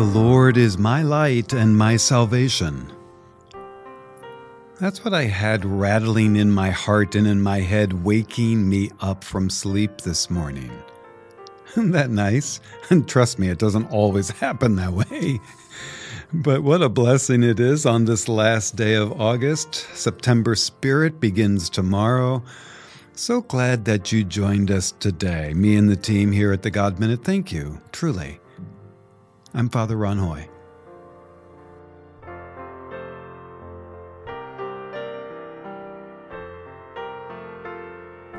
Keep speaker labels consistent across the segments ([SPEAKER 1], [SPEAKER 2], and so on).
[SPEAKER 1] The Lord is my light and my salvation. That's what I had rattling in my heart and in my head, waking me up from sleep this morning. Isn't that nice? And trust me, it doesn't always happen that way. But what a blessing it is on this last day of August. September Spirit begins tomorrow. So glad that you joined us today. Me and the team here at the God Minute, thank you, truly. I'm Father Ron Hoy.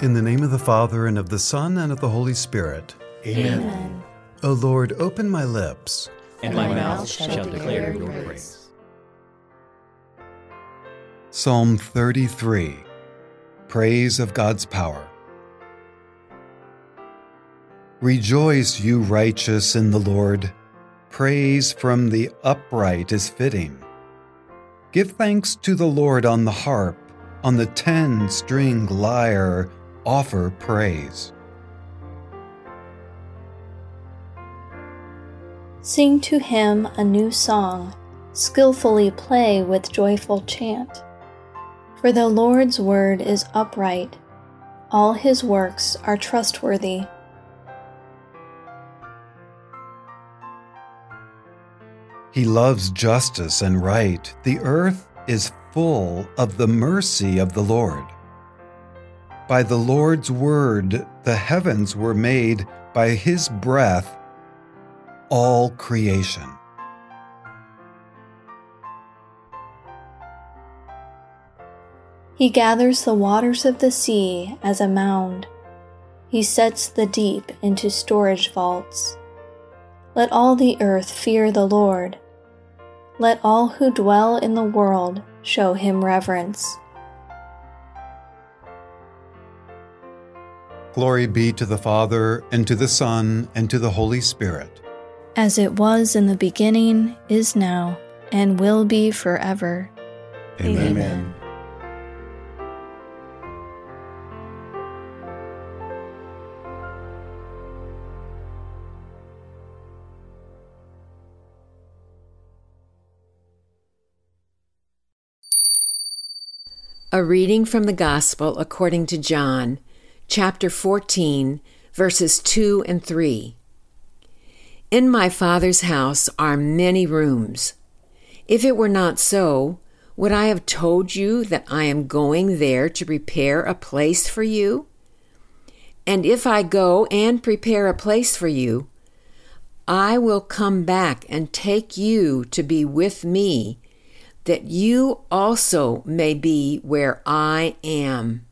[SPEAKER 1] In the name of the Father, and of the Son, and of the Holy Spirit.
[SPEAKER 2] Amen.
[SPEAKER 1] O Lord, open my lips,
[SPEAKER 2] And my mouth shall declare your praise.
[SPEAKER 1] Psalm 33 Praise of God's Power. Rejoice, you righteous, in the Lord. Praise from the upright is fitting. Give thanks to the Lord on the harp, on the ten string lyre, offer praise.
[SPEAKER 3] Sing to him a new song, skillfully play with joyful chant. For the Lord's word is upright, all his works are trustworthy.
[SPEAKER 1] He loves justice and right. The earth is full of the mercy of the Lord. By the Lord's word, the heavens were made, by his breath, all creation.
[SPEAKER 3] He gathers the waters of the sea as a mound. He sets the deep into storage vaults. Let all the earth fear the Lord. Let all who dwell in the world show him reverence.
[SPEAKER 1] Glory be to the Father, and to the Son, and to the Holy Spirit.
[SPEAKER 3] As it was in the beginning, is now, and will be forever.
[SPEAKER 2] Amen.
[SPEAKER 4] A reading from the Gospel according to John, chapter 14, verses 2 and 3. In my Father's house are many rooms. If it were not so, would I have told you that I am going there to prepare a place for you? And if I go and prepare a place for you, I will come back and take you to be with me that you also may be where I am.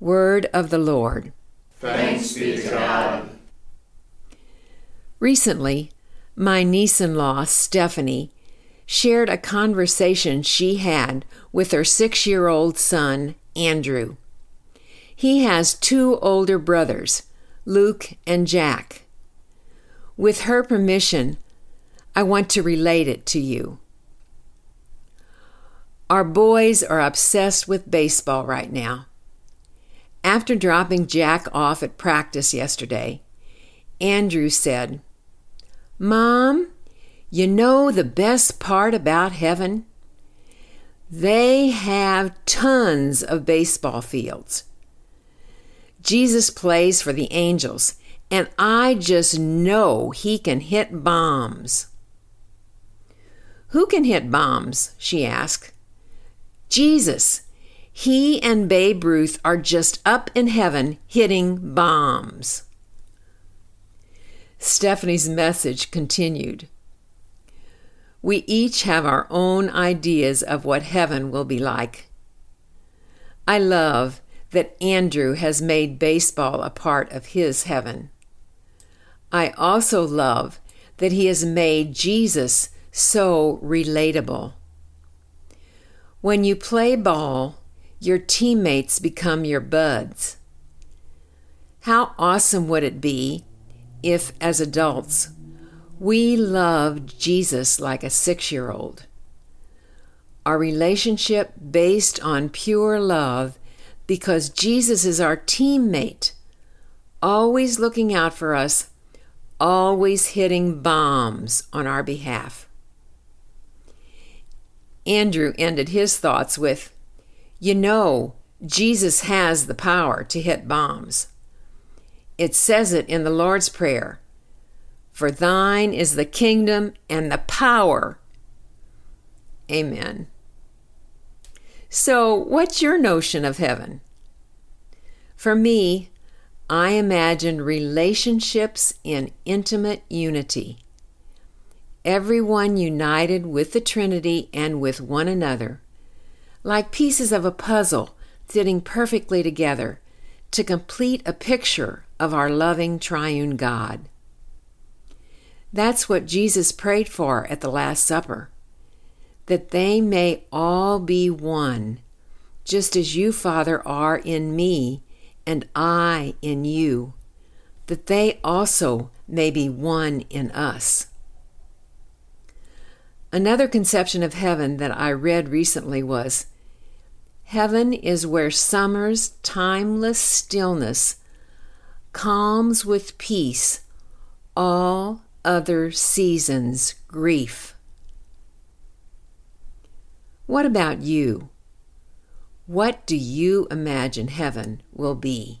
[SPEAKER 4] Word of the Lord.
[SPEAKER 2] Thanks be to God.
[SPEAKER 4] Recently, my niece in law, Stephanie, shared a conversation she had with her six year old son, Andrew. He has two older brothers, Luke and Jack. With her permission, I want to relate it to you. Our boys are obsessed with baseball right now. After dropping Jack off at practice yesterday, Andrew said, Mom, you know the best part about heaven? They have tons of baseball fields. Jesus plays for the angels, and I just know he can hit bombs. Who can hit bombs? she asked. Jesus. He and Babe Ruth are just up in heaven hitting bombs. Stephanie's message continued. We each have our own ideas of what heaven will be like. I love that Andrew has made baseball a part of his heaven. I also love that he has made Jesus so relatable. When you play ball, your teammates become your buds. How awesome would it be if, as adults, we loved Jesus like a six year old? Our relationship based on pure love because Jesus is our teammate, always looking out for us, always hitting bombs on our behalf. Andrew ended his thoughts with, You know, Jesus has the power to hit bombs. It says it in the Lord's Prayer For thine is the kingdom and the power. Amen. So, what's your notion of heaven? For me, I imagine relationships in intimate unity. Everyone united with the Trinity and with one another, like pieces of a puzzle fitting perfectly together to complete a picture of our loving triune God. That's what Jesus prayed for at the Last Supper that they may all be one, just as you, Father, are in me and I in you, that they also may be one in us. Another conception of heaven that I read recently was Heaven is where summer's timeless stillness calms with peace all other seasons' grief. What about you? What do you imagine heaven will be?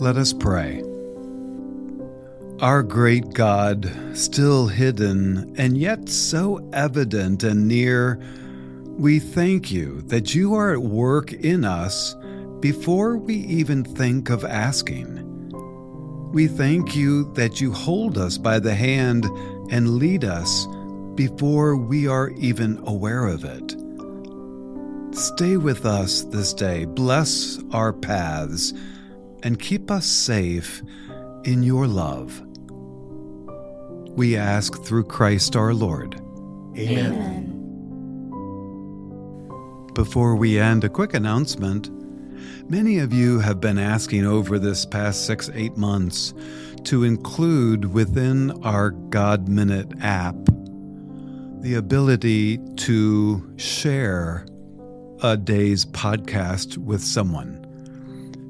[SPEAKER 1] Let us pray. Our great God, still hidden and yet so evident and near, we thank you that you are at work in us before we even think of asking. We thank you that you hold us by the hand and lead us before we are even aware of it. Stay with us this day, bless our paths, and keep us safe in your love. We ask through Christ our Lord.
[SPEAKER 2] Amen.
[SPEAKER 1] Before we end, a quick announcement. Many of you have been asking over this past six, eight months to include within our God Minute app the ability to share a day's podcast with someone.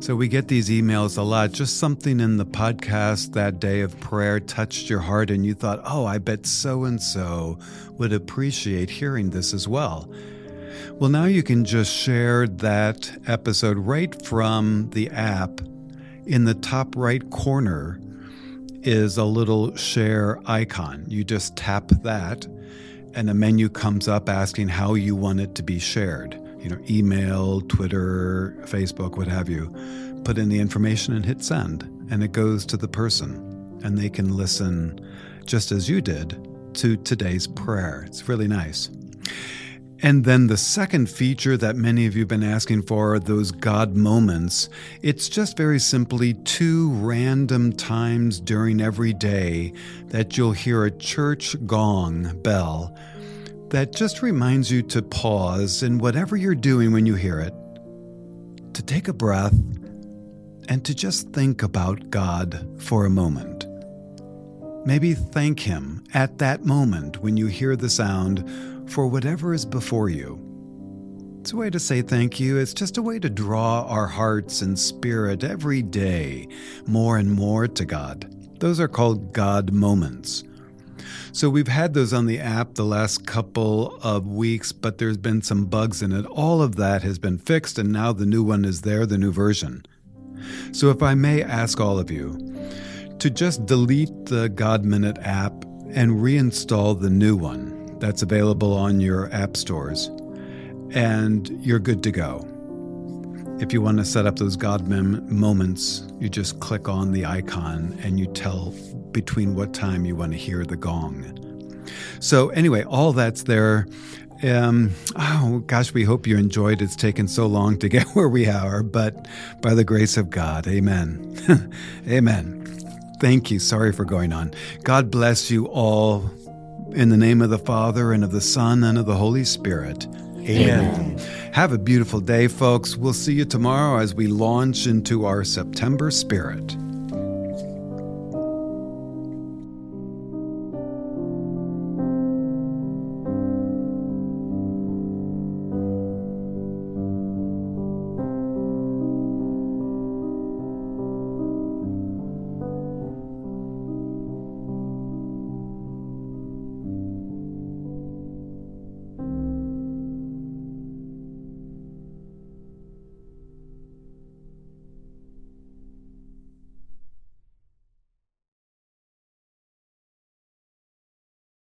[SPEAKER 1] So we get these emails a lot. Just something in the podcast that day of prayer touched your heart, and you thought, oh, I bet so and so would appreciate hearing this as well. Well, now you can just share that episode right from the app. In the top right corner is a little share icon. You just tap that, and a menu comes up asking how you want it to be shared you know, email, Twitter, Facebook, what have you. Put in the information and hit send, and it goes to the person, and they can listen just as you did to today's prayer. It's really nice. And then the second feature that many of you have been asking for are those God moments. It's just very simply two random times during every day that you'll hear a church gong bell that just reminds you to pause in whatever you're doing when you hear it, to take a breath, and to just think about God for a moment. Maybe thank Him at that moment when you hear the sound for whatever is before you. It's a way to say thank you. It's just a way to draw our hearts and spirit every day more and more to God. Those are called God moments. So we've had those on the app the last couple of weeks, but there's been some bugs in it. All of that has been fixed, and now the new one is there, the new version. So if I may ask all of you to just delete the God Minute app and reinstall the new one that's available on your app stores, and you're good to go. If you want to set up those God mem- moments, you just click on the icon and you tell between what time you want to hear the gong. So, anyway, all that's there. Um, oh gosh, we hope you enjoyed. It's taken so long to get where we are, but by the grace of God, amen. amen. Thank you. Sorry for going on. God bless you all in the name of the Father and of the Son and of the Holy Spirit. Amen. Amen. Have a beautiful day, folks. We'll see you tomorrow as we launch into our September spirit.